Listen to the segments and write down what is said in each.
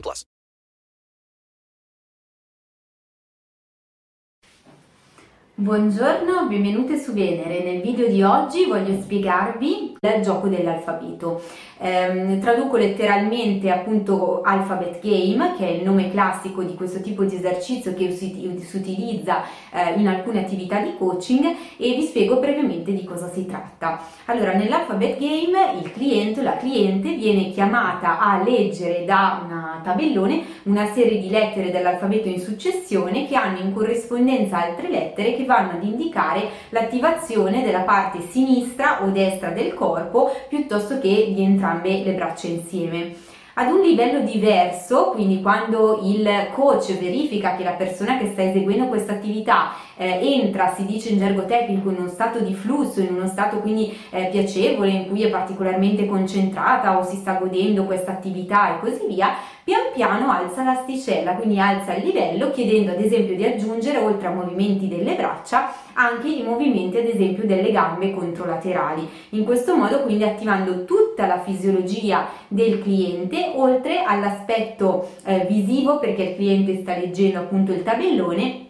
plus. Buongiorno, benvenute su Venere. Nel video di oggi voglio spiegarvi gioco dell'alfabeto. Eh, traduco letteralmente appunto Alphabet Game, che è il nome classico di questo tipo di esercizio che si, si utilizza eh, in alcune attività di coaching e vi spiego brevemente di cosa si tratta. Allora, nell'Alphabet Game il cliente o la cliente viene chiamata a leggere da un tabellone una serie di lettere dell'alfabeto in successione che hanno in corrispondenza altre lettere che vanno ad indicare l'attivazione della parte sinistra o destra del corpo piuttosto che di entrambe le braccia insieme. Ad un livello diverso, quindi quando il coach verifica che la persona che sta eseguendo questa attività eh, entra, si dice in gergo tecnico, in uno stato di flusso, in uno stato quindi eh, piacevole, in cui è particolarmente concentrata o si sta godendo questa attività e così via, pian piano alza l'asticella, quindi alza il livello chiedendo ad esempio di aggiungere oltre a movimenti delle braccia anche i movimenti ad esempio delle gambe controlaterali. In questo modo quindi attivando tutta la fisiologia del cliente oltre all'aspetto eh, visivo perché il cliente sta leggendo appunto il tabellone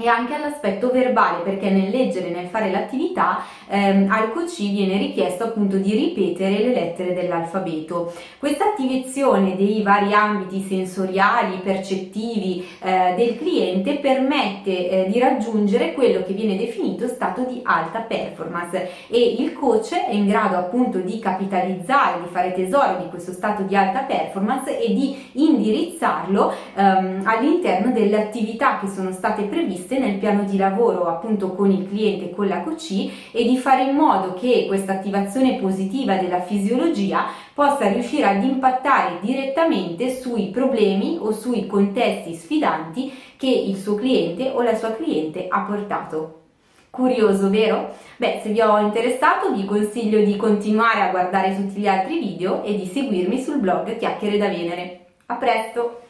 e anche all'aspetto verbale perché nel leggere nel fare l'attività ehm, al coach viene richiesto appunto di ripetere le lettere dell'alfabeto. Questa attivazione dei vari ambiti sensoriali percettivi eh, del cliente permette eh, di raggiungere quello che viene definito stato di alta performance. E il coach è in grado appunto di capitalizzare di fare tesoro di questo stato di alta performance e di indirizzarlo ehm, all'interno delle attività che sono state previste previste nel piano di lavoro appunto con il cliente e con la QC e di fare in modo che questa attivazione positiva della fisiologia possa riuscire ad impattare direttamente sui problemi o sui contesti sfidanti che il suo cliente o la sua cliente ha portato. Curioso, vero? Beh, se vi ho interessato vi consiglio di continuare a guardare tutti gli altri video e di seguirmi sul blog Chiacchiere da Venere. A presto!